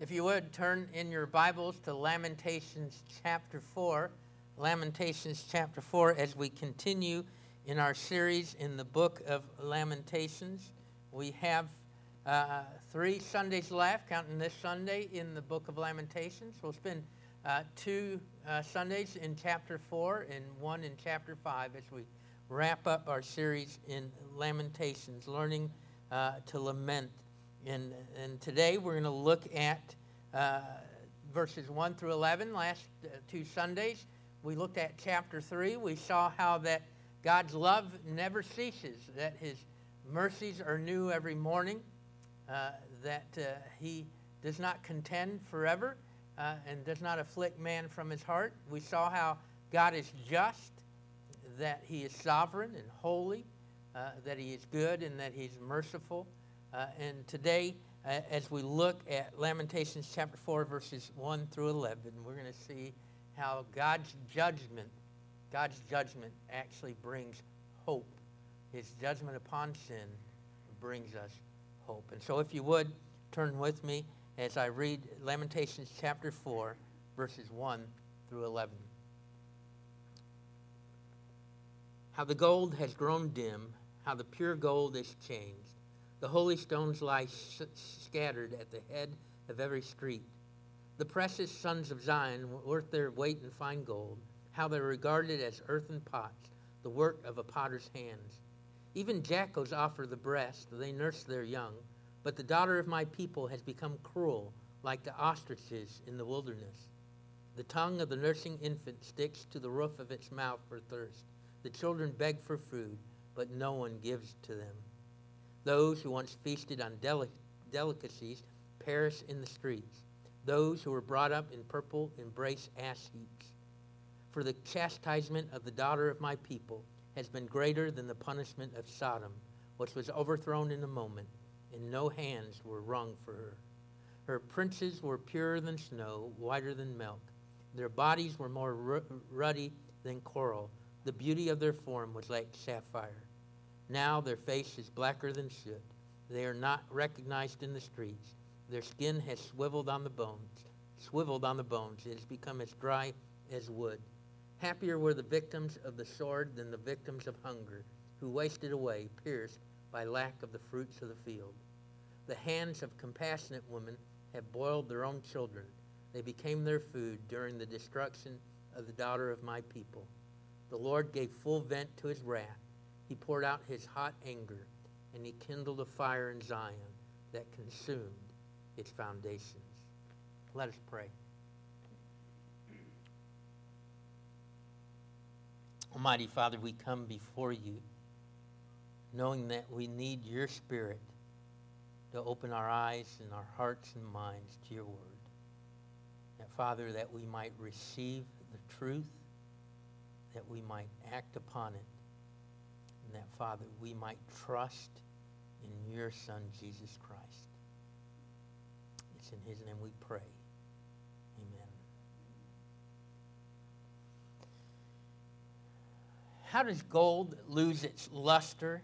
If you would, turn in your Bibles to Lamentations chapter 4. Lamentations chapter 4 as we continue in our series in the book of Lamentations. We have uh, three Sundays left, counting this Sunday in the book of Lamentations. We'll spend uh, two uh, Sundays in chapter 4 and one in chapter 5 as we wrap up our series in Lamentations, learning uh, to lament and, and today we're going to look at uh, verses 1 through 11. Last uh, two Sundays, we looked at chapter 3. We saw how that God's love never ceases, that his mercies are new every morning, uh, that uh, he does not contend forever uh, and does not afflict man from his heart. We saw how God is just, that he is sovereign and holy, uh, that he is good, and that he's merciful. Uh, and today, uh, as we look at Lamentations chapter 4, verses 1 through 11, we're going to see how God's judgment, God's judgment actually brings hope. His judgment upon sin brings us hope. And so if you would, turn with me as I read Lamentations chapter 4, verses 1 through 11. How the gold has grown dim, how the pure gold is changed the holy stones lie sh- scattered at the head of every street. The precious sons of Zion, worth their weight in fine gold, how they're regarded as earthen pots, the work of a potter's hands. Even jackals offer the breast, they nurse their young, but the daughter of my people has become cruel, like the ostriches in the wilderness. The tongue of the nursing infant sticks to the roof of its mouth for thirst. The children beg for food, but no one gives to them. Those who once feasted on deli- delicacies perish in the streets. Those who were brought up in purple embrace ash heaps. For the chastisement of the daughter of my people has been greater than the punishment of Sodom, which was overthrown in a moment, and no hands were wrung for her. Her princes were purer than snow, whiter than milk. Their bodies were more ruddy than coral. The beauty of their form was like sapphire. Now their face is blacker than soot. They are not recognized in the streets. Their skin has swiveled on the bones, swiveled on the bones. It has become as dry as wood. Happier were the victims of the sword than the victims of hunger, who wasted away, pierced by lack of the fruits of the field. The hands of compassionate women have boiled their own children. They became their food during the destruction of the daughter of my people. The Lord gave full vent to his wrath he poured out his hot anger, and he kindled a fire in Zion that consumed its foundations. Let us pray. Almighty Father, we come before you knowing that we need your Spirit to open our eyes and our hearts and minds to your word. That, Father, that we might receive the truth, that we might act upon it, and that, Father, we might trust in your Son, Jesus Christ. It's in his name we pray. Amen. How does gold lose its luster,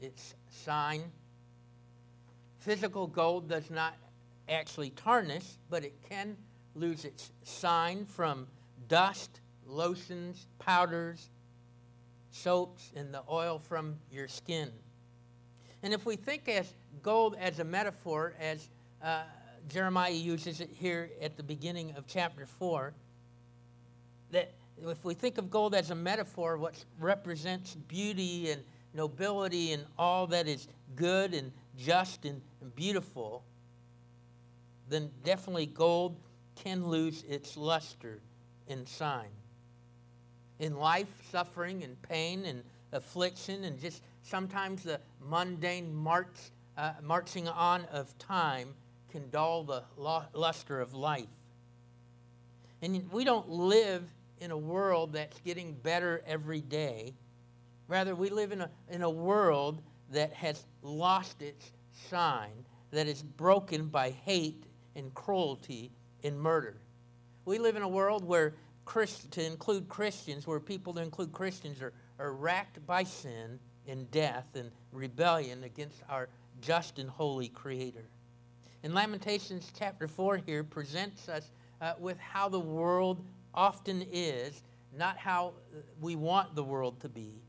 its shine? Physical gold does not actually tarnish, but it can lose its shine from dust, lotions, powders, soaps and the oil from your skin. And if we think as gold as a metaphor, as uh, Jeremiah uses it here at the beginning of chapter 4, that if we think of gold as a metaphor, what represents beauty and nobility and all that is good and just and, beautiful, then definitely gold can lose its luster and shine in life, suffering and pain and affliction, and just sometimes the mundane march, uh, marching on of time can dull the luster of life. And we don't live in a world that's getting better every day. Rather, we live in a, in a world that has lost its shine, that is broken by hate and cruelty and murder. We live in a world where Christ, to include Christians, where people to include Christians are, are racked by sin and death and rebellion against our just and holy Creator. And Lamentations chapter 4 here presents us uh, with how the world often is, not how we want the world to be.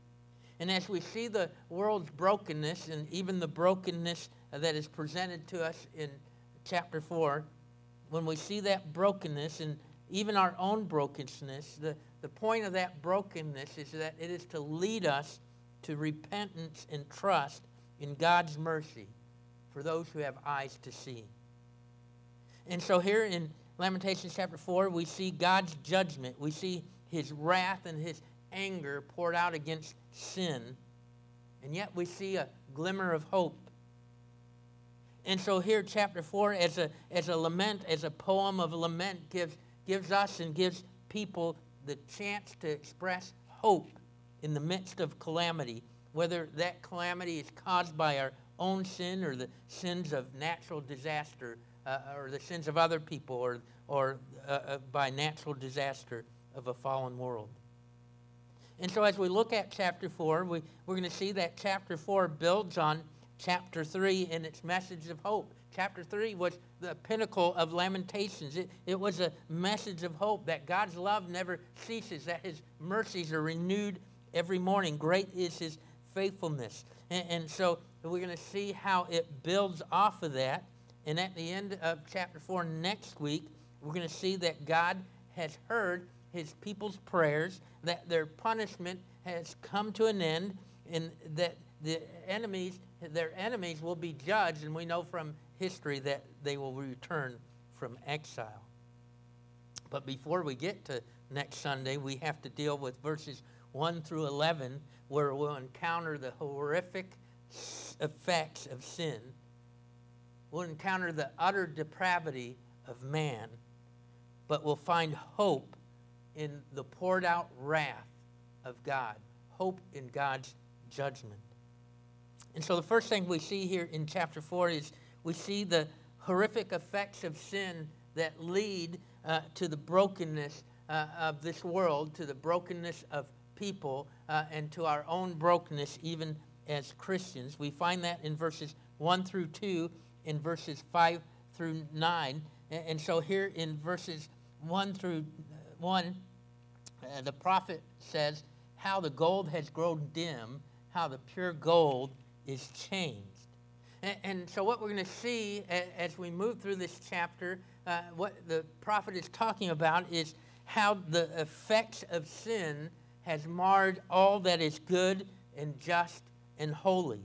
And as we see the world's brokenness and even the brokenness that is presented to us in chapter 4, when we see that brokenness and even our own brokenness, the, the point of that brokenness is that it is to lead us to repentance and trust in God's mercy for those who have eyes to see. And so here in Lamentations chapter 4, we see God's judgment. We see his wrath and his anger poured out against sin. And yet we see a glimmer of hope. And so here, chapter 4, as a, as a lament, as a poem of lament, gives, gives us and gives people the chance to express hope in the midst of calamity, whether that calamity is caused by our own sin or the sins of natural disaster uh, or the sins of other people or, or uh, uh, by natural disaster of a fallen world. And so as we look at chapter 4, we, we're going to see that chapter 4 builds on chapter 3 in its message of hope. Chapter 3 was the pinnacle of Lamentations. It, it was a message of hope that God's love never ceases, that his mercies are renewed every morning. Great is his faithfulness. And, and so we're going to see how it builds off of that. And at the end of chapter 4 next week, we're going to see that God has heard his people's prayers, that their punishment has come to an end, and that the enemies, their enemies will be judged, and we know from history that they will return from exile. But before we get to next Sunday, we have to deal with verses 1 through 11, where we'll encounter the horrific effects of sin. We'll encounter the utter depravity of man, but we'll find hope in the poured out wrath of God, hope in God's judgment. And so the first thing we see here in chapter 4 is we see the horrific effects of sin that lead uh, to the brokenness uh, of this world, to the brokenness of people, uh, and to our own brokenness even as Christians. We find that in verses 1 through 2, in verses 5 through 9. And, so here in verses 1 through 1, uh, the prophet says, How the gold has grown dim, how the pure gold is changed. And, and so, what we're going to see as we move through this chapter, uh, what the prophet is talking about is how the effects of sin has marred all that is good and just and holy.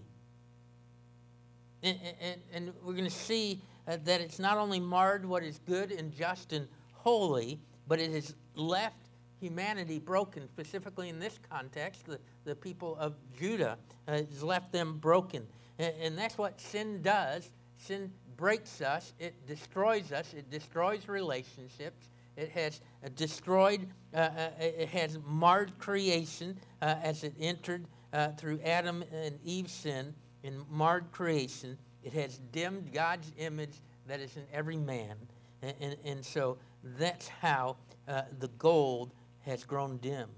And, and, and we're going to see uh, that it's not only marred what is good and just and holy, but it has left humanity broken, specifically in this context, the, the people of Judah uh, has left them broken. And, and that's what sin does. Sin breaks us, it destroys us, it destroys relationships, it has destroyed, uh, uh, it has marred creation uh, as it entered uh, through Adam and Eve's sin in marred creation. It has dimmed God's image that is in every man. And, and, and so that's how uh, the gold has grown dim.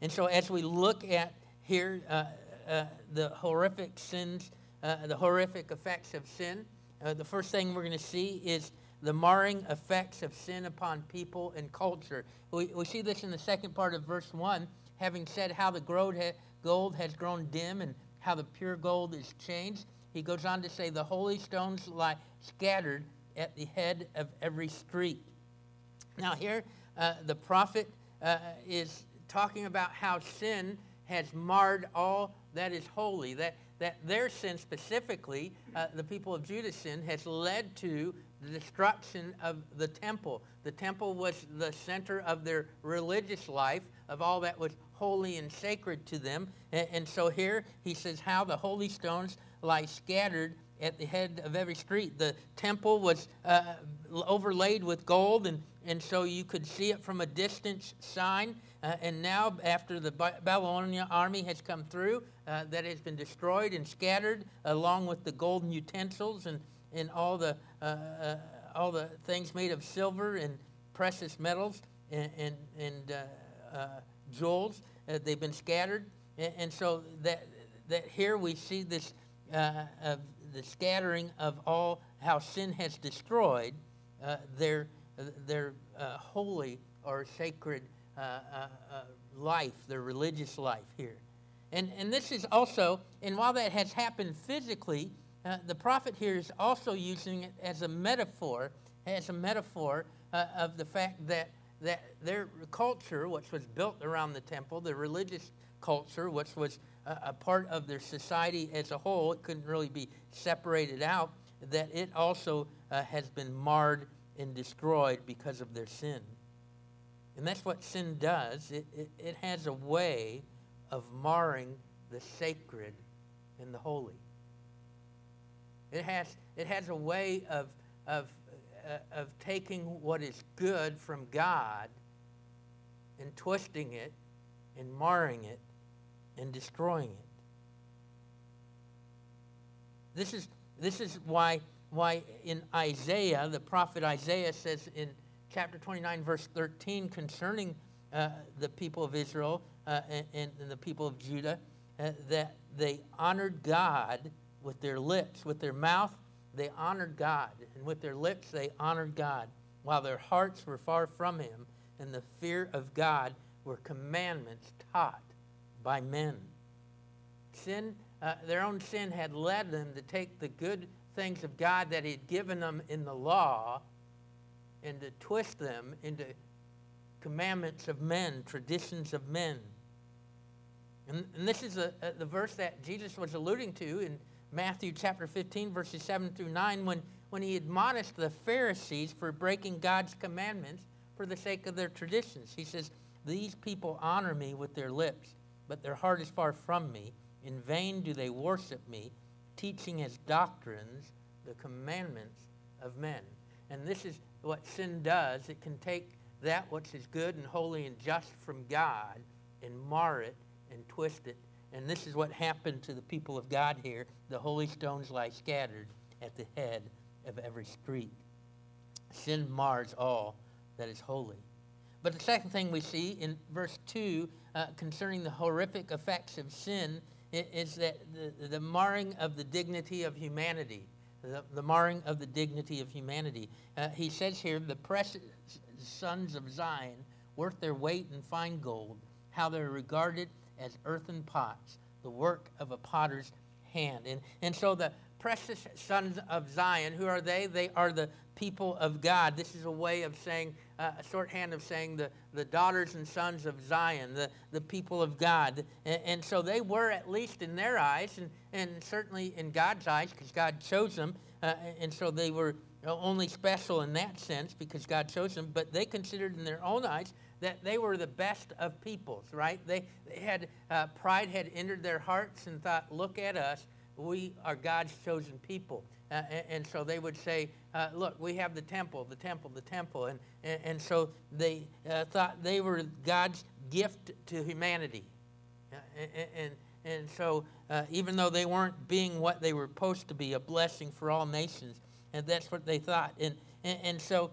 And so as we look at here uh, uh, the horrific sins, uh, the horrific effects of sin, uh, the first thing we're going to see is the marring effects of sin upon people and culture. We, we see this in the second part of verse 1, having said how the gold has grown dim and how the pure gold is changed. He goes on to say, the holy stones lie scattered at the head of every street. Now, here, uh, the prophet uh, is talking about how sin has marred all that is holy, that, that their sin specifically, uh, the people of Judah's sin, has led to the destruction of the temple. The temple was the center of their religious life, of all that was holy and sacred to them. And, and so here he says how the holy stones lie scattered at the head of every street. The temple was uh, overlaid with gold, and, and so you could see it from a distance sign. Uh, and now, after the Babylonian army has come through, uh, that has been destroyed and scattered, along with the golden utensils and, and all, the, uh, uh, all the things made of silver and precious metals and, and, and uh, jewels. they've been scattered. And, and, so that, that here we see this of the scattering of all how sin has destroyed uh, their, their uh, holy or sacred uh, uh, uh, life, their religious life here. And, and this is also, and while that has happened physically, uh, the prophet here is also using it as a metaphor, as a metaphor of the fact that, that their culture, which was built around the temple, the religious culture, which was a, part of their society as a whole, it couldn't really be separated out, that it also uh, has been marred and destroyed because of their sin. And that's what sin does. It, it, it has a way of marring the sacred and the holy. It has, it has a way of, of, uh, of taking what is good from God and twisting it and marring it and destroying it. This is, this is why, why in Isaiah, the prophet Isaiah says in chapter 29, verse 13, concerning uh, the people of Israel uh, and, and, the people of Judah, uh, that they honored God with their lips. With their mouth, they honored God. And with their lips, they honored God, while their hearts were far from Him, and the fear of God were commandments taught by men. Sin, uh, their own sin had led them to take the good things of God that He had given them in the law and to twist them into commandments of men, traditions of men. And, and this is a, a, the verse that Jesus was alluding to in Matthew chapter 15, verses 7 through 9, when, when he admonished the Pharisees for breaking God's commandments for the sake of their traditions. He says, These people honor me with their lips but their heart is far from me. In vain do they worship me, teaching as doctrines the commandments of men. And this is what sin does it can take that which is good and holy and just from God and mar it and twist it. And this is what happened to the people of God here. The holy stones lie scattered at the head of every street. Sin mars all that is holy. But the second thing we see in verse 2 uh, concerning the horrific effects of sin is that the, the marring of the dignity of humanity. The, the marring of the dignity of humanity. Uh, he says here, the precious sons of Zion, worth their weight in fine gold, how they're regarded as earthen pots, the work of a potter's hand. And, and so the precious sons of Zion, who are they? They are the people of God. This is a way of saying, uh, a shorthand of saying the, the daughters and sons of Zion, the, the people of God. And, and so they were, at least in their eyes, and, and certainly in God's eyes, because God chose them. Uh, and so they were only special in that sense because God chose them, but they considered in their own eyes that they were the best of peoples, right? They, they had, uh, pride had entered their hearts and thought, look at us, we are God's chosen people. Uh, and, and, so they would say, uh, look, we have the temple, the temple, the temple. And, and, and so they uh, thought they were God's gift to humanity. Uh, and, and, and so uh, even though they weren't being what they were supposed to be, a blessing for all nations, and that's what they thought. And, and, and so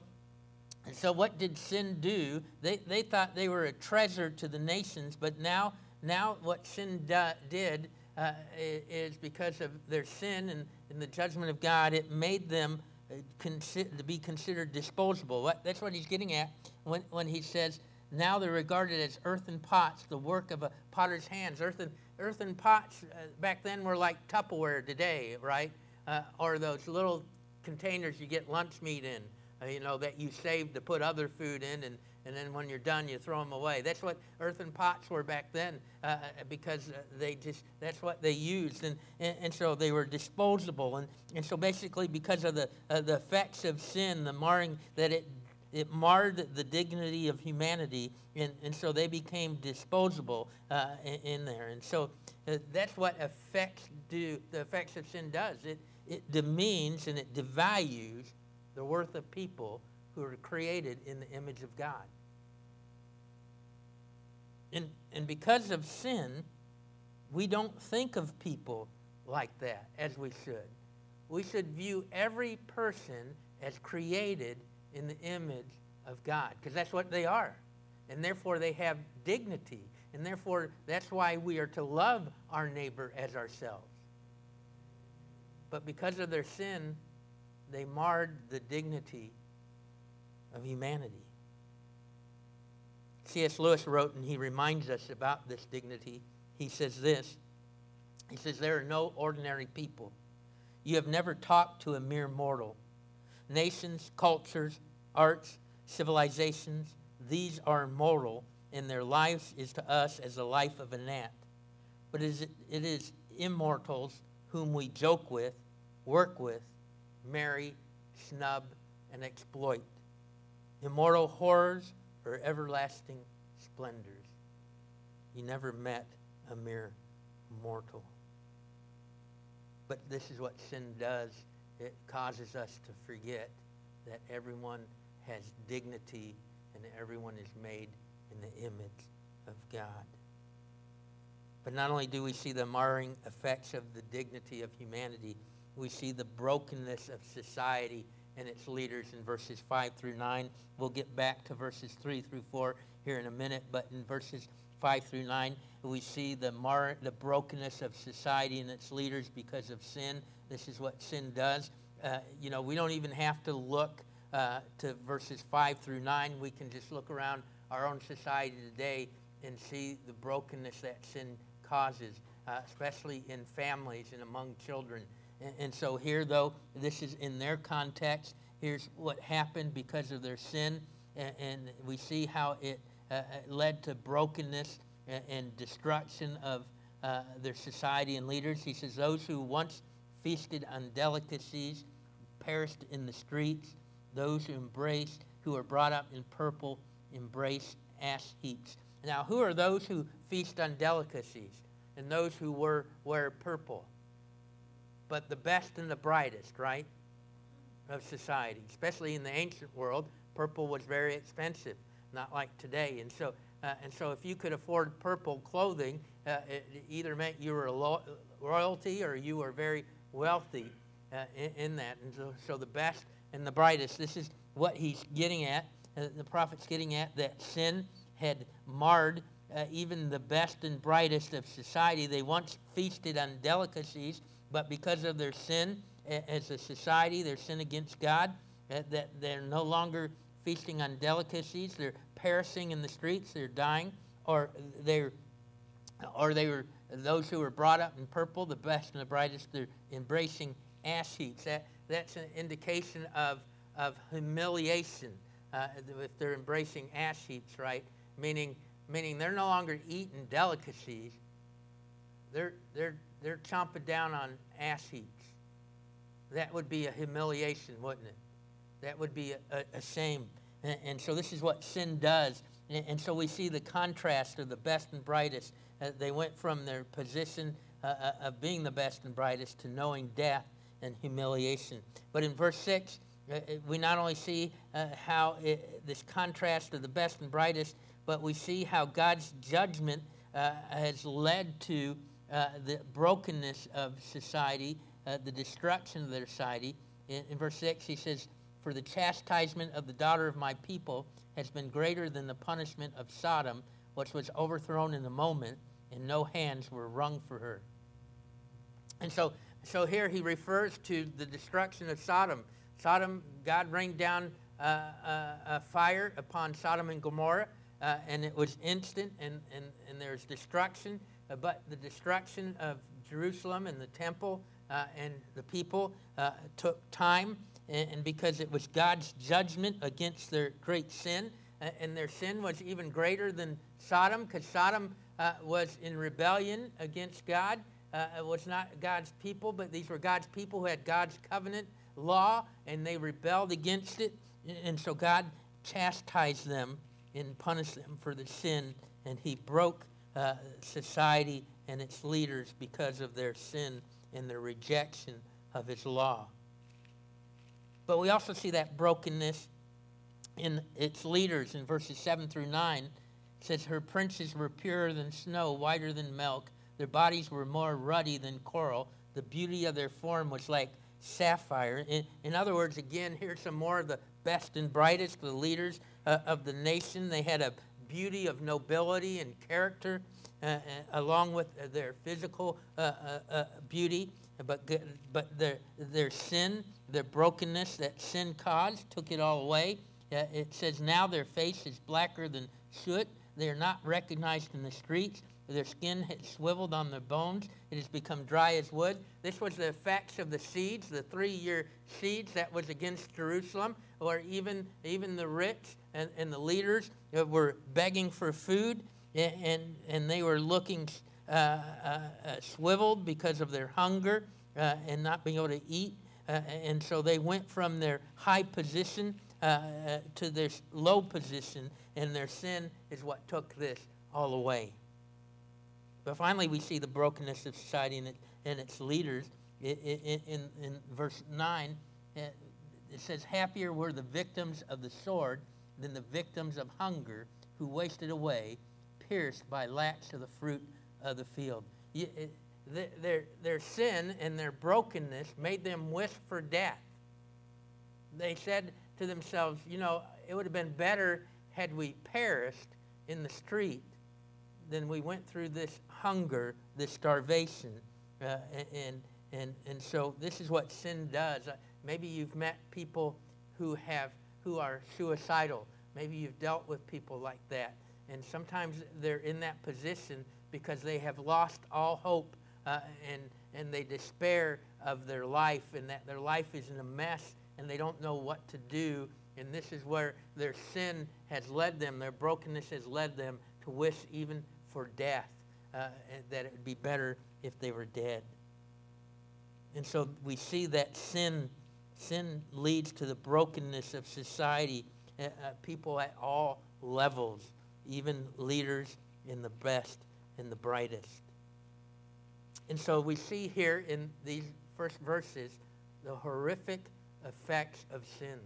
and so what did sin do? They, they thought they were a treasure to the nations, but now, now what sin did uh, is because of their sin and, and, the judgment of God, it made them uh, consi- to be considered disposable. What, that's what he's getting at when, when he says, now they're regarded as earthen pots, the work of a potter's hands. Earthen, earthen pots uh, back then were like Tupperware today, right? Uh, or those little containers you get lunch meat in, uh, you know, that you save to put other food in and and then when you're done, you throw them away. That's what earthen pots were back then, uh, uh, because uh, they just that's what they used, and, and, and so they were disposable, and, and so basically because of the uh, the effects of sin, the marring that it it marred the dignity of humanity, and, and so they became disposable uh, in, in, there, and so uh, that's what effects do. The effects of sin does it it demeans and it devalues the worth of people who are created in the image of God. And, and because of sin, we don't think of people like that as we should. We should view every person as created in the image of God, because that's what they are. And therefore, they have dignity. And therefore, that's why we are to love our neighbor as ourselves. But because of their sin, they marred the dignity of humanity. C.S. Lewis wrote, and he reminds us about this dignity. He says this He says, There are no ordinary people. You have never talked to a mere mortal. Nations, cultures, arts, civilizations, these are mortal, and their life is to us as the life of a gnat. But it is immortals whom we joke with, work with, marry, snub, and exploit. Immortal horrors or everlasting splendors. You never met a mere mortal. But this is what sin does. It causes us to forget that everyone has dignity and everyone is made in the image of God. But not only do we see the marring effects of the dignity of humanity, we see the brokenness of society and its leaders in verses 5 through 9. We'll get back to verses 3 through 4 here in a minute, but in verses 5 through 9, we see the, mar- the brokenness of society and its leaders because of sin. This is what sin does. Uh, you know, we don't even have to look uh, to verses 5 through 9. We can just look around our own society today and see the brokenness that sin causes, uh, especially in families and among children. And, so here, though, this is in their context. Here's what happened because of their sin, and, we see how it uh, uh, led to brokenness and, and destruction of uh, their society and leaders. He says, Those who once feasted on delicacies perished in the streets. Those who embraced, who were brought up in purple, embraced ash heaps. Now, who are those who feast on delicacies and those who were, wear purple? But the best and the brightest, right, of society. Especially in the ancient world, purple was very expensive, not like today. And so, uh, and so if you could afford purple clothing, uh, it either meant you were lo- royalty or you were very wealthy uh, in, in, that. And so, so the best and the brightest, this is what he's getting at. Uh, the prophet's getting at that sin had marred uh, even the best and brightest of society. They once feasted on delicacies but because of their sin as a society, their sin against God, uh, that they're no longer feasting on delicacies. They're perishing in the streets. They're dying, or they're, or they were those who were brought up in purple, the best and the brightest. They're embracing ash heaps. That that's an indication of of humiliation. Uh, if they're embracing ash heaps, right? Meaning meaning they're no longer eating delicacies. They're they're they're chomping down on ass heaps. That would be a humiliation, wouldn't it? That would be a, a, shame. And, and, so this is what sin does. And, and, so we see the contrast of the best and brightest. Uh, they went from their position uh, uh, of being the best and brightest to knowing death and humiliation. But in verse 6, uh, uh, we not only see how it, this contrast of the best and brightest, but we see how God's judgment has led to uh, the brokenness of society, uh, the destruction of their society. In, in verse 6, he says, For the chastisement of the daughter of my people has been greater than the punishment of Sodom, which was overthrown in the moment, and no hands were wrung for her. And so, so here he refers to the destruction of Sodom. Sodom, God rained down uh, uh, a fire upon Sodom and Gomorrah, uh, and it was instant, and, and, and there's destruction. Uh, but the destruction of Jerusalem and the temple uh, and the people uh, took time, and, and, because it was God's judgment against their great sin, and their sin was even greater than Sodom, because Sodom uh, was in rebellion against God. Uh, it was not God's people, but these were God's people who had God's covenant law, and they rebelled against it, and so God chastised them and punished them for the sin, and He broke uh, society and its leaders because of their sin and their rejection of his law. But we also see that brokenness in its leaders in verses 7 through 9. It says, Her princes were purer than snow, whiter than milk. Their bodies were more ruddy than coral. The beauty of their form was like sapphire. In, in other words, again, here's some more of the best and brightest, the leaders uh, of the nation. They had a beauty of nobility and character, uh, uh, along with their physical uh, uh, uh beauty. but, but their, their sin, their brokenness that sin caused, took it all away. Uh, it says now their face is blacker than soot. They are not recognized in the streets. Their skin has swiveled on their bones. It has become dry as wood. This was the effects of the siege, the three-year siege that was against Jerusalem, where even, even the rich and, and the leaders were begging for food, and, and they were looking uh, uh, uh, swiveled because of their hunger uh, and not being able to eat. Uh, and so they went from their high position to their low position, and their sin is what took this all away. But finally, we see the brokenness of society and, it, and its leaders. In, in, in verse 9, it says, Happier were the victims of the sword than the victims of hunger who wasted away, pierced by lacks of the fruit of the field. It, their, their sin and their brokenness made them wish for death. They said to themselves, you know, it would have been better had we perished in the street than we went through this hunger, this starvation. Uh, and, and, and so this is what sin does. Uh, maybe you've met people who, have, who are suicidal. Maybe you've dealt with people like that. And sometimes they're in that position because they have lost all hope uh, and, and they despair of their life and that their life is in a mess and they don't know what to do. And this is where their sin has led them, their brokenness has led them to wish even for death, uh, that it would be better if they were dead. And so we see that sin, sin leads to the brokenness of society, uh, uh, people at all levels, even leaders in the best and the brightest. And so we see here in these first verses the horrific effects of sin.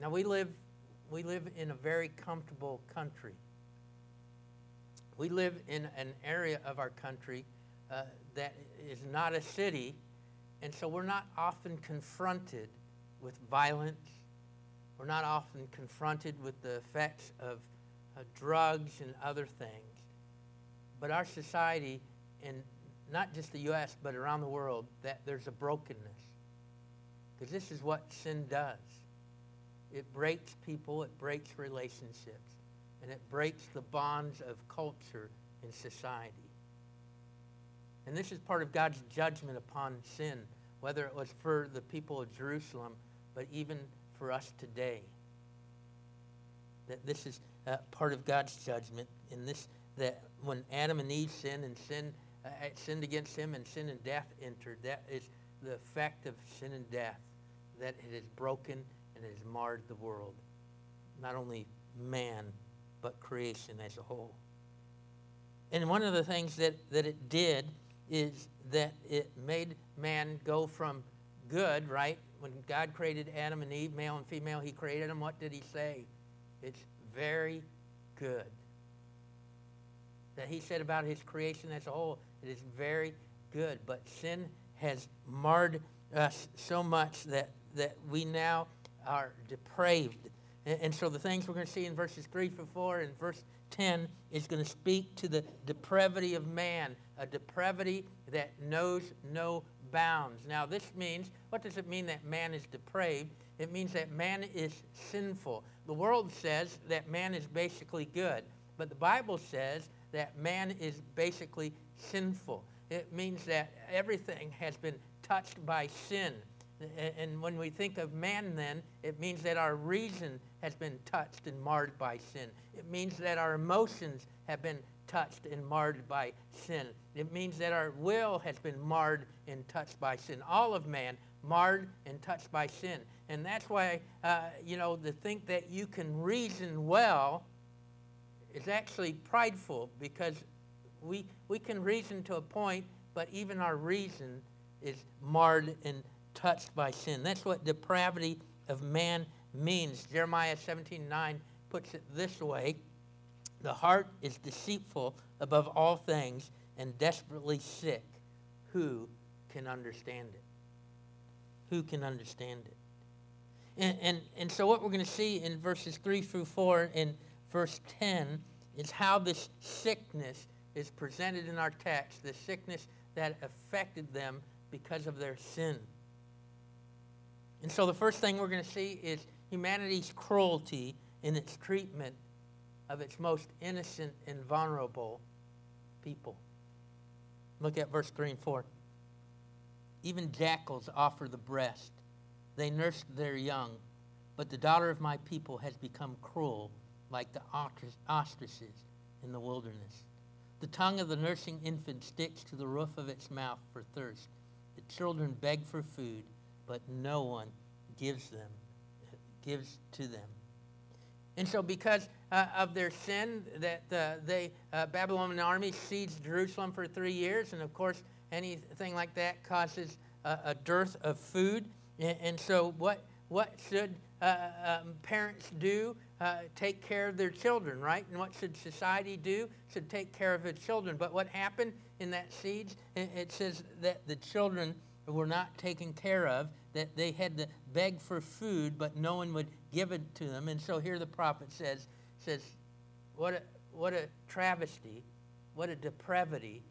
Now we live we live in a very comfortable country. We live in an area of our country uh, that is not a city, and so we're not often confronted with violence. We're not often confronted with the effects of uh, drugs and other things. But our society, and not just the U.S., but around the world, that there's a brokenness. Because this is what sin does. It breaks people, it breaks relationships and it breaks the bonds of culture in society. And this is part of God's judgment upon sin, whether it was for the people of Jerusalem, but even for us today. That this is uh, part of God's judgment in this that when Adam and Eve sinned and sin uh, sinned against him and sin and death entered, that is the effect of sin and death, that it has broken and has marred the world. Not only man, but creation as a whole. And one of the things that, that it did is that it made man go from good, right? When God created Adam and Eve, male and female, he created them. What did he say? It's very good. That he said about his creation as a whole, it is very good. But sin has marred us so much that, that we now are depraved and, so the things we're going to see in verses 3 through 4 and verse 10 is going to speak to the depravity of man, a depravity that knows no bounds. Now, this means, what does it mean that man is depraved? It means that man is sinful. The world says that man is basically good, but the Bible says that man is basically sinful. It means that everything has been touched by sin. And when we think of man, then, it means that our reason has been touched and marred by sin. It means that our emotions have been touched and marred by sin. It means that our will has been marred and touched by sin. All of man marred and touched by sin. And that's why, uh, you know, to think that you can reason well is actually prideful because we, we can reason to a point, but even our reason is marred and touched by sin. That's what depravity of man means. Jeremiah 17 9 puts it this way The heart is deceitful above all things and desperately sick. Who can understand it? Who can understand it? And, and, and so, what we're going to see in verses 3 through 4 and verse 10 is how this sickness is presented in our text the sickness that affected them because of their sin. And so the first thing we're going to see is humanity's cruelty in its treatment of its most innocent and vulnerable people. Look at verse 3 and 4. Even jackals offer the breast. They nurse their young, but the daughter of my people has become cruel like the ostriches in the wilderness. The tongue of the nursing infant sticks to the roof of its mouth for thirst. The children beg for food, but no one gives them gives to them. And so, because uh, of their sin, that uh, uh, Babylonian army sieged Jerusalem for three years, and of course, anything like that causes a, dearth of food. And, and, so, what what should uh, um, parents do? Uh, take care of their children, right? And what should society do? Should take care of its children. But what happened in that siege? It says that the children were not taken care of, that they had to beg for food, but no one would give it to them. And so here the prophet says, says, what a, what a travesty, what a depravity.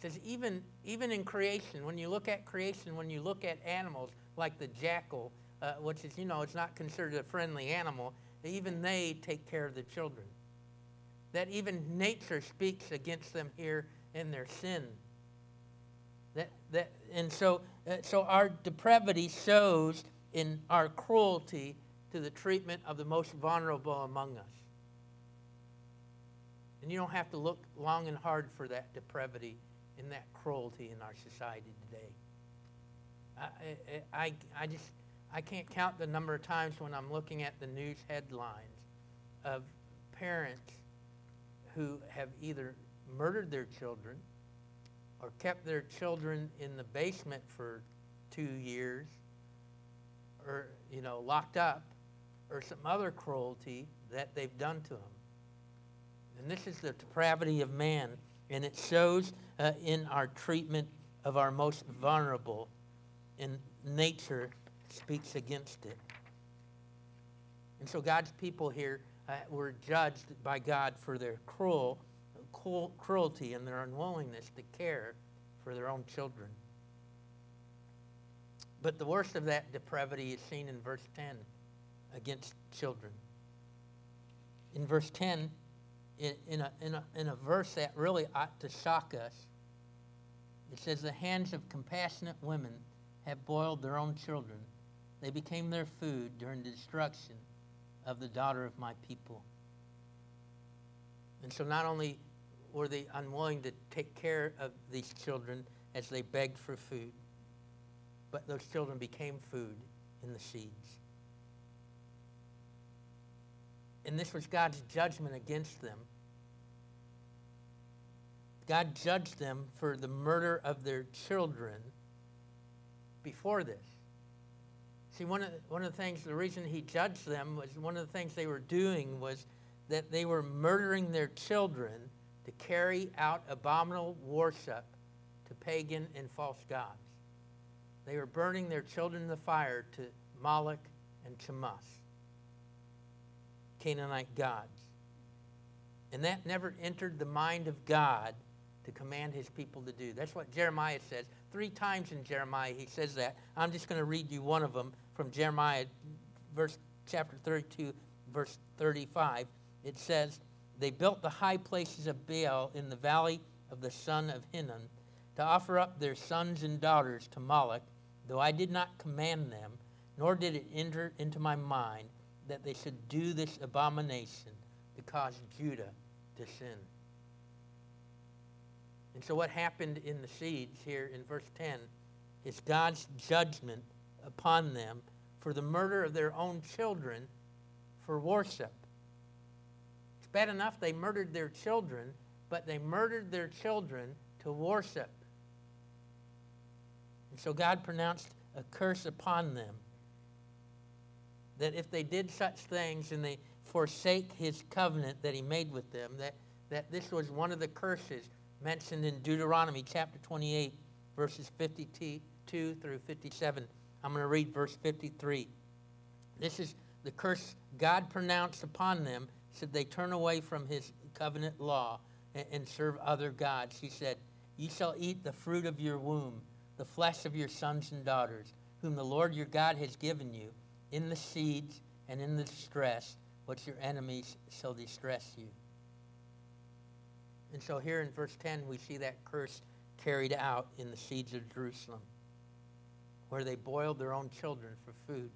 says even, even in creation, when you look at creation, when you look at animals like the jackal, uh, which is, you know, it's not considered a friendly animal, even they take care of the children. That even nature speaks against them here in their sin. That, and so, uh, so our depravity shows in our cruelty to the treatment of the most vulnerable among us. And you don't have to look long and hard for that depravity and that cruelty in our society today. I, I, I just I can't count the number of times when I'm looking at the news headlines of parents who have either murdered their children or kept their children in the basement for two years or, you know, locked up or some other cruelty that they've done to them. And this is the depravity of man, and it shows uh, in our treatment of our most vulnerable and nature speaks against it. And so God's people here uh, were judged by God for their cruel, cruel, cruelty and their unwillingness to care for their own children. But the worst of that depravity is seen in verse 10 against children. In verse 10, in, in, a, in, a, in a verse that really ought to shock us, it says, The hands of compassionate women have boiled their own children they became their food during the destruction of the daughter of my people. And so not only were they unwilling to take care of these children as they begged for food, but those children became food in the siege. And this was God's judgment against them. God judged them for the murder of their children before this. See, one of, one of the things, the reason he judged them was one of the things they were doing was that they were murdering their children to carry out abominable worship to pagan and false gods. They were burning their children in the fire to Moloch and Chemosh, Canaanite gods. And that never entered the mind of God to command his people to do. That's what Jeremiah says. Three times in Jeremiah he says that. I'm just going to read you one of them from Jeremiah, verse chapter 32, verse 35. It says, They built the high places of Baal in the valley of the son of Hinnom to offer up their sons and daughters to Moloch, though I did not command them, nor did it enter into my mind that they should do this abomination to cause Judah to sin. And so, what happened in the siege here in verse 10 is God's judgment upon them for the murder of their own children for worship. Bad enough they murdered their children, but they murdered their children to worship. And so God pronounced a curse upon them that if they did such things and they forsake his covenant that he made with them, that, that this was one of the curses mentioned in Deuteronomy chapter 28, verses 52 through 57. I'm going to read verse 53. This is the curse God pronounced upon them should they turn away from his covenant law and, and serve other gods. He said, You shall eat the fruit of your womb, the flesh of your sons and daughters, whom the Lord your God has given you, in the seeds and in the distress, which your enemies shall distress you. And so here in verse 10, we see that curse carried out in the siege of Jerusalem, where they boiled their own children for food.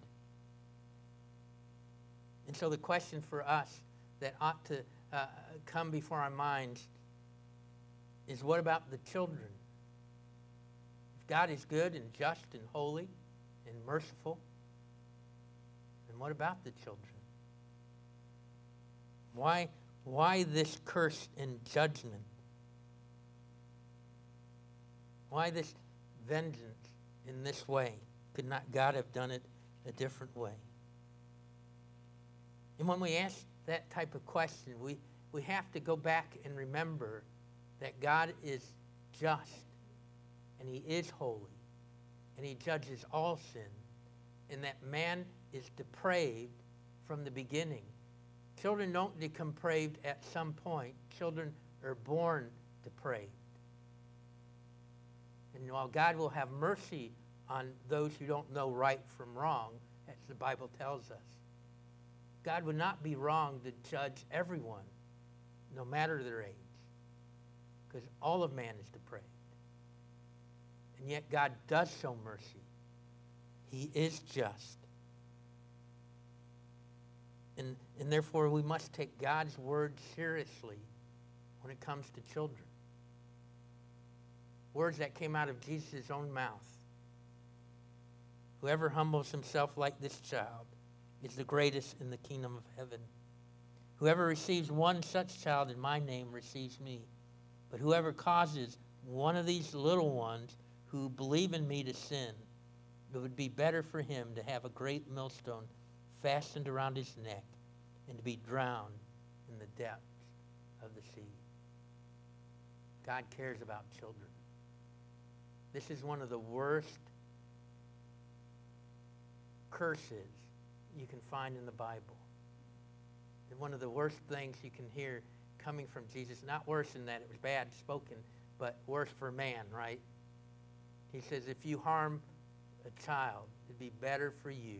And so the question for us that ought to uh, come before our minds is what about the children? If God is good and just and holy and merciful, then what about the children? Why, why this curse and judgment? Why this vengeance in this way? Could not God have done it a different way? And when we ask that type of question, we, we have to go back and remember that God is just and he is holy and he judges all sin and that man is depraved from the beginning. Children don't become depraved at some point. Children are born depraved. And while God will have mercy on those who don't know right from wrong, as the Bible tells us, God would not be wrong to judge everyone, no matter their age, because all of man is depraved. And yet God does show mercy. He is just. And, and therefore, we must take God's word seriously when it comes to children. Words that came out of Jesus' own mouth. Whoever humbles himself like this child is the greatest in the kingdom of heaven. Whoever receives one such child in my name receives me. But whoever causes one of these little ones who believe in me to sin, it would be better for him to have a great millstone fastened around his neck and to be drowned in the depths of the sea. God cares about children. This is one of the worst curses you can find in the Bible. And one of the worst things you can hear coming from Jesus, not worse than that, it was bad spoken, but worse for man, right? He says, if you harm a child, it'd be better for you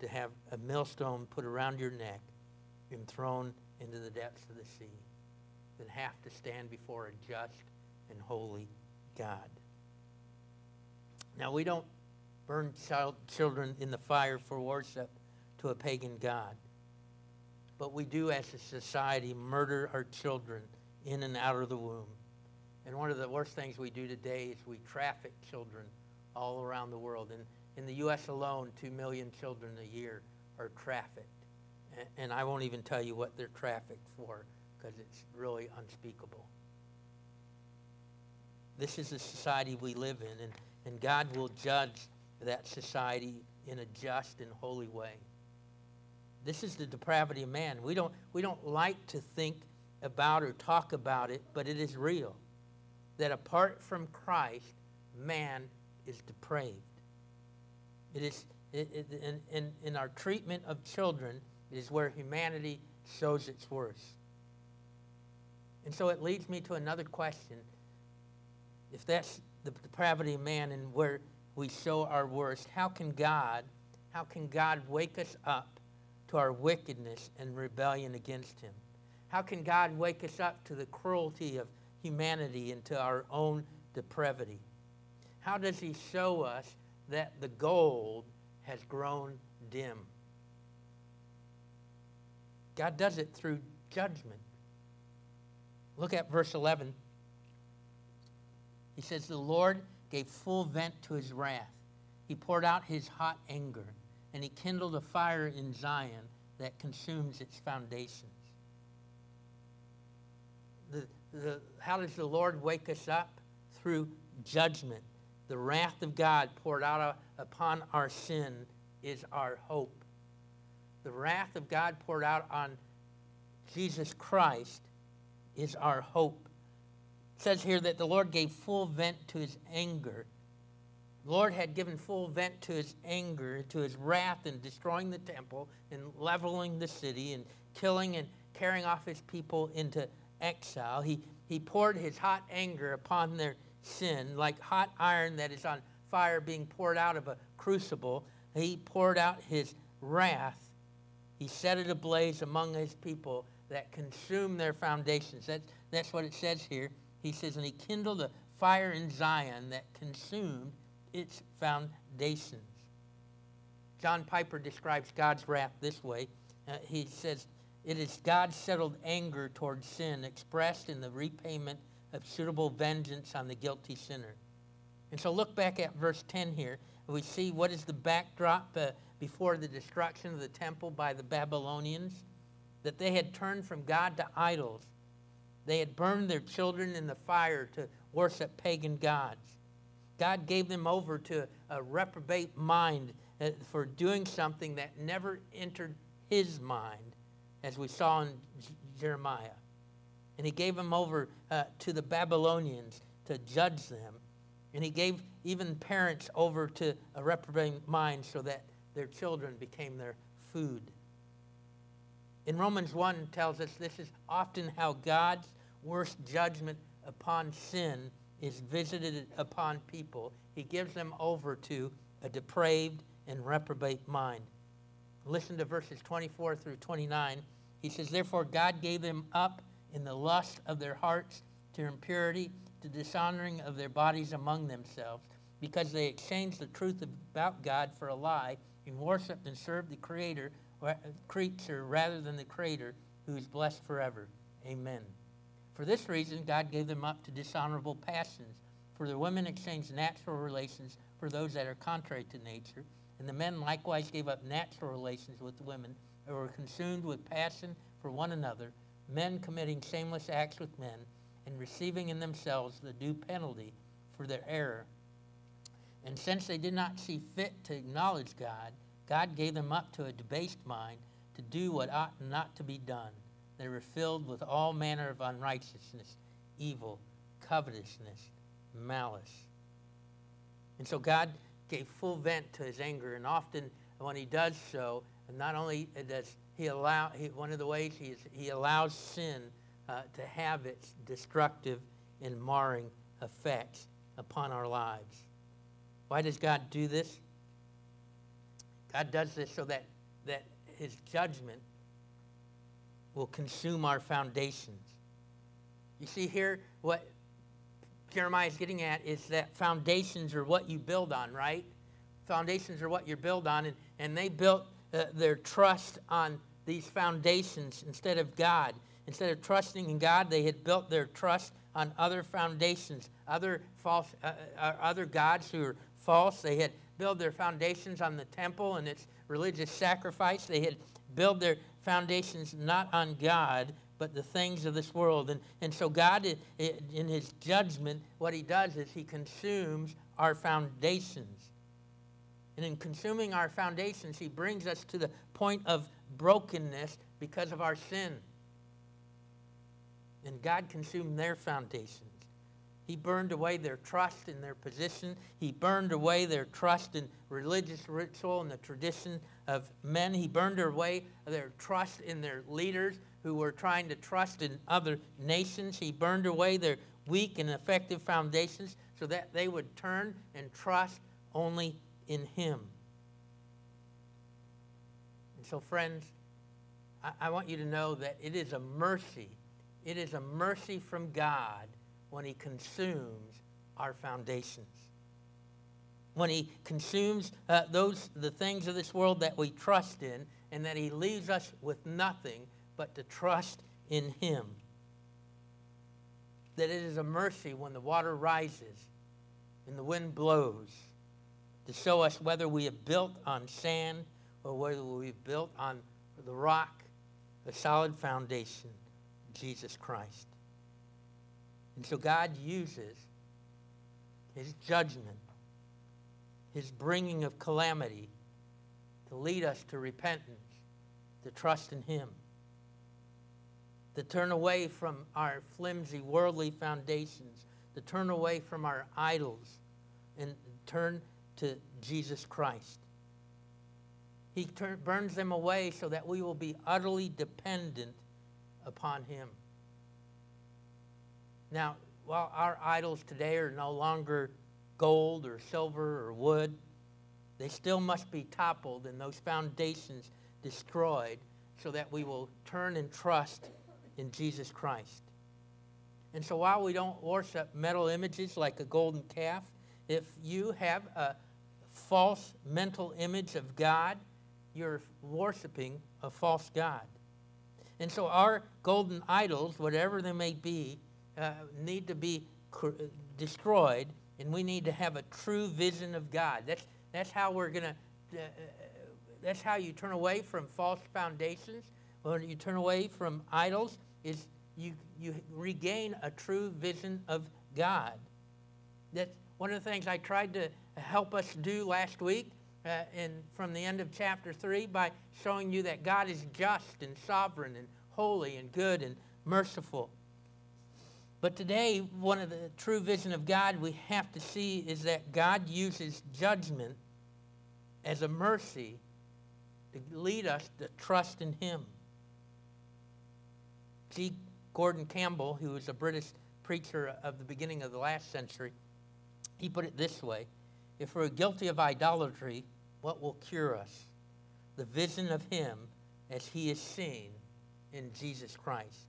to have a millstone put around your neck and thrown into the depths of the sea than have to stand before a just and holy God. Now, we don't burn child, children in the fire for worship to a pagan God. But we do, as a society, murder our children in and out of the womb. And one of the worst things we do today is we traffic children all around the world. And in the U.S. alone, 2 million children a year are trafficked. And I won't even tell you what they're trafficked for because it's really unspeakable. This is the society we live in, and, and God will judge that society in a just and holy way. This is the depravity of man. We don't, we don't like to think about or talk about it, but it is real. That apart from Christ, man is depraved. It is it, it, in, in, in our treatment of children is where humanity shows its worst. And so it leads me to another question. If that's the depravity of man and where we show our worst, how can God, how can God wake us up to our wickedness and rebellion against him? How can God wake us up to the cruelty of humanity and to our own depravity? How does he show us that the gold has grown dim? God does it through judgment. Look at verse 11. He says, The Lord gave full vent to his wrath. He poured out his hot anger and he kindled a fire in Zion that consumes its foundations. The, the, how does the Lord wake us up? Through judgment. The wrath of God poured out uh, upon our sin is our hope. The wrath of God poured out on Jesus Christ is our hope. Says here that the Lord gave full vent to his anger the Lord had given full vent to his anger, to his wrath in destroying the temple and leveling the city and killing and carrying off his people into exile. He, he poured his hot anger upon their sin, like hot iron that is on fire being poured out of a crucible. He poured out his wrath. He set it ablaze among his people that consumed their foundations. That, that's what it says here. He says, and he kindled a fire in Zion that consumed its foundations. John Piper describes God's wrath this way. Uh, he says, It is God's settled anger towards sin expressed in the repayment of suitable vengeance on the guilty sinner. And so look back at verse 10 here. We see what is the backdrop uh, before the destruction of the temple by the Babylonians. That they had turned from God to idols. They had burned their children in the fire to worship pagan gods. God gave them over to a reprobate mind uh, for doing something that never entered his mind, as we saw in Jeremiah. And he gave them over uh, to the Babylonians to judge them. And he gave even parents over to a reprobate mind so that their children became their food. In Romans 1 tells us this is often how God's worst judgment upon sin is visited upon people. He gives them over to a depraved and reprobate mind. Listen to verses 24 through 29. He says, Therefore God gave them up in the lust of their hearts to impurity, to dishonoring of their bodies among themselves, because they exchanged the truth about God for a lie, and worshipped and served the Creator, creature rather than the Creator, who is blessed forever. Amen. For this reason, God gave them up to dishonorable passions. For the women exchanged natural relations for those that are contrary to nature. And the men likewise gave up natural relations with the women and were consumed with passion for one another, men committing shameless acts with men and receiving in themselves the due penalty for their error. And since they did not see fit to acknowledge God, God gave them up to a debased mind to do what ought not to be done. They were filled with all manner of unrighteousness, evil, covetousness, malice. And so God gave full vent to his anger, and often when he does so, not only does he allow, he, one of the ways he, is, he allows sin uh, to have its destructive and marring effects upon our lives. Why does God do this? God does this so that, that his judgment will consume our foundations. You see here, what Jeremiah is getting at is that foundations are what you build on, right? Foundations are what you build on, and, and they built uh, their trust on these foundations instead of God. Instead of trusting in God, they had built their trust on other foundations, other false, uh, uh, other gods who were false. They had built their foundations on the temple and its religious sacrifice. They had built their foundations not on God, but the things of this world. And, and so, God, in his judgment, what he does is he consumes our foundations. And in consuming our foundations, he brings us to the point of brokenness because of our sin. And God consumed their foundations. He burned away their trust in their position. He burned away their trust in religious ritual and the tradition of men. He burned away their trust in their leaders who were trying to trust in other nations. He burned away their weak and effective foundations so that they would turn and trust only in Him. And so, friends, I, I want you to know that it is a mercy. It is a mercy from God when He consumes our foundations. When He consumes uh, those the things of this world that we trust in, and that He leaves us with nothing but to trust in Him. That it is a mercy when the water rises and the wind blows to show us whether we have built on sand or whether we've built on the rock, the solid foundation, Jesus Christ. And so God uses his judgment, his bringing of calamity to lead us to repentance, to trust in him, to turn away from our flimsy worldly foundations, to turn away from our idols, and turn to Jesus Christ. He turn, burns them away so that we will be utterly dependent upon him. Now, while our idols today are no longer gold or silver or wood, they still must be toppled and those foundations destroyed so that we will turn and trust in Jesus Christ. And so while we don't worship metal images like a golden calf, if you have a false mental image of God, you're worshiping a false God. And so our golden idols, whatever they may be, uh, need to be destroyed, and we need to have a true vision of God. That's, that's how we're going to, uh, that's how you turn away from false foundations. When you turn away from idols, is you, you regain a true vision of God. That's one of the things I tried to help us do last week uh, from the end of chapter 3 by showing you that God is just and sovereign and holy and good and merciful. But today, one of the true vision of God we have to see is that God uses judgment as a mercy to lead us to trust in him. G. Gordon Campbell, who was a British preacher of the beginning of the last century, he put it this way If we're guilty of idolatry, what will cure us? The vision of him as he is seen in Jesus Christ.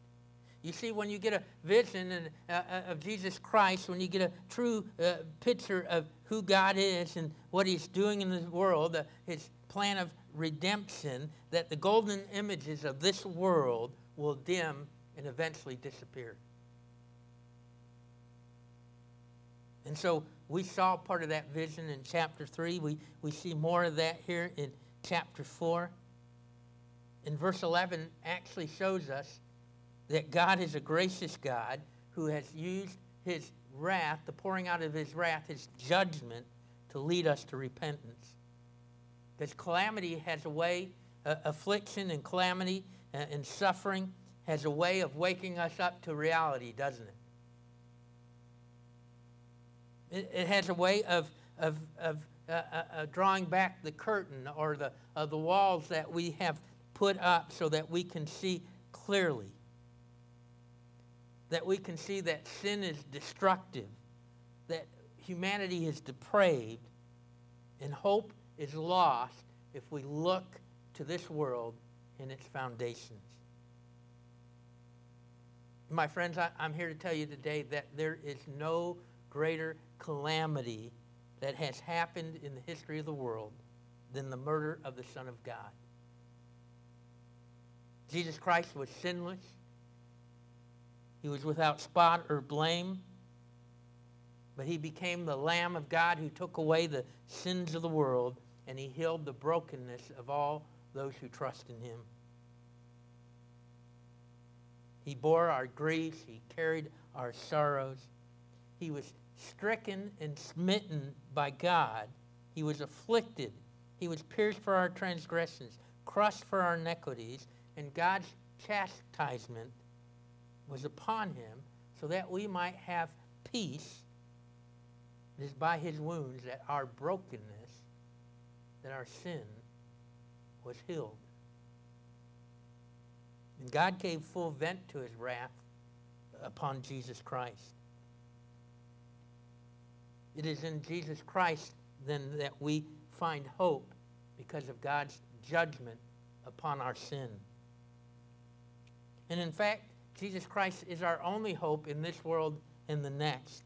You see, when you get a vision and, uh, uh, of Jesus Christ, when you get a true uh, picture of who God is and what he's doing in this world, his plan of redemption, that the golden images of this world will dim and eventually disappear. And so we saw part of that vision in chapter 3. We, we see more of that here in chapter 4. In verse 11 actually shows us that God is a gracious God who has used his wrath, the pouring out of his wrath, his judgment, to lead us to repentance. Because calamity has a way, uh, affliction and calamity and, and suffering has a way of waking us up to reality, doesn't it? It, it has a way of, of, of uh, uh, uh, drawing back the curtain or the, uh, the walls that we have put up so that we can see clearly. That we can see that sin is destructive, that humanity is depraved, and hope is lost if we look to this world and its foundations. My friends, I, am here to tell you today that there is no greater calamity that has happened in the history of the world than the murder of the Son of God. Jesus Christ was sinless. He was without spot or blame. But he became the Lamb of God who took away the sins of the world, and he healed the brokenness of all those who trust in him. He bore our griefs. He carried our sorrows. He was stricken and smitten by God. He was afflicted. He was pierced for our transgressions, crushed for our iniquities, and God's chastisement was upon him so that we might have peace. It is by his wounds that our brokenness, that our sin was healed. And God gave full vent to his wrath upon Jesus Christ. It is in Jesus Christ then that we find hope because of God's judgment upon our sin. And in fact, Jesus Christ is our only hope in this world and the next.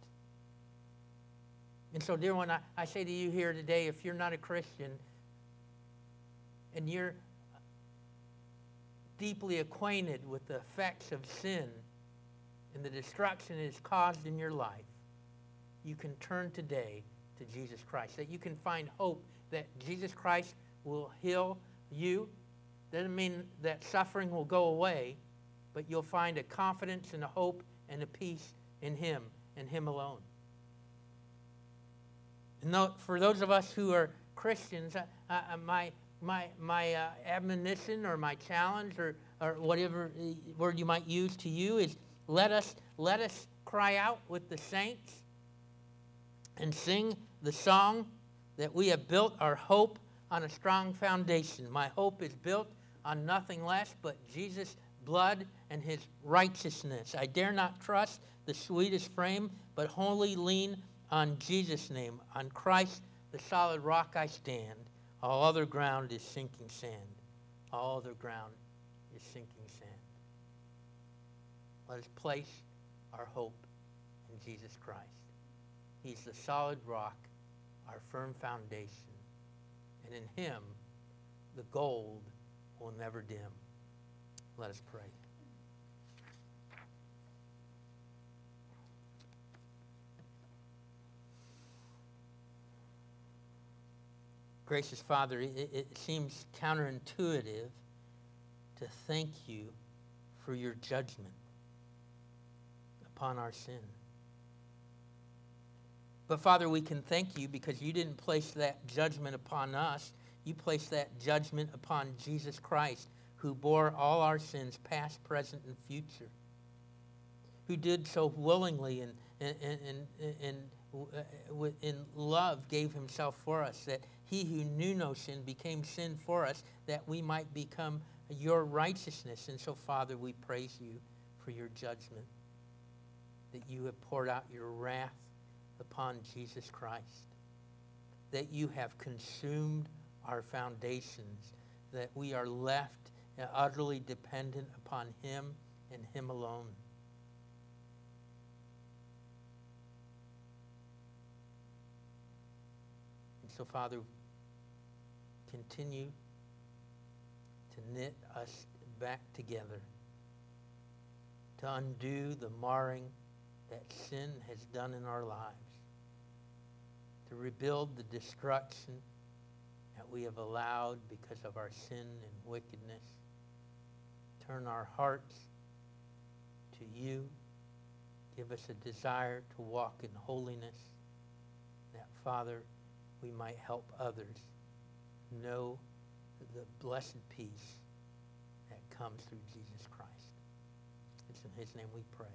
And so, dear one, I, I say to you here today if you're not a Christian and you're deeply acquainted with the effects of sin and the destruction it has caused in your life, you can turn today to Jesus Christ. That you can find hope that Jesus Christ will heal you. Doesn't mean that suffering will go away, but you'll find a confidence and a hope and a peace in Him and Him alone. And for those of us who are Christians, uh, uh, my, my, my uh, admonition or my challenge or, or whatever uh, word you might use to you is let us, let us cry out with the saints and sing the song that we have built our hope on a strong foundation. My hope is built on nothing less but Jesus' blood and his righteousness. I dare not trust the sweetest frame, but wholly lean on Jesus' name. On Christ, the solid rock I stand. All other ground is sinking sand. All other ground is sinking sand. Let us place our hope in Jesus Christ. He's the solid rock, our firm foundation. And in him, the gold will never dim. Let us pray. Gracious Father, it, it, seems counterintuitive to thank you for your judgment upon our sin. But Father, we can thank you because you didn't place that judgment upon us. You placed that judgment upon Jesus Christ, who bore all our sins, past, present, and future, who did so willingly and, and, and, and, uh, in love gave himself for us, that he who knew no sin became sin for us, that we might become your righteousness. And so, Father, we praise you for your judgment, that you have poured out your wrath upon Jesus Christ, that you have consumed our foundations, that we are left utterly dependent upon him and him alone. And so, Father, continue to knit us back together, to undo the marring that sin has done in our lives to rebuild the destruction that we have allowed because of our sin and wickedness. Turn our hearts to you. Give us a desire to walk in holiness, that, Father, we might help others know the blessed peace that comes through Jesus Christ. It's in his name we pray.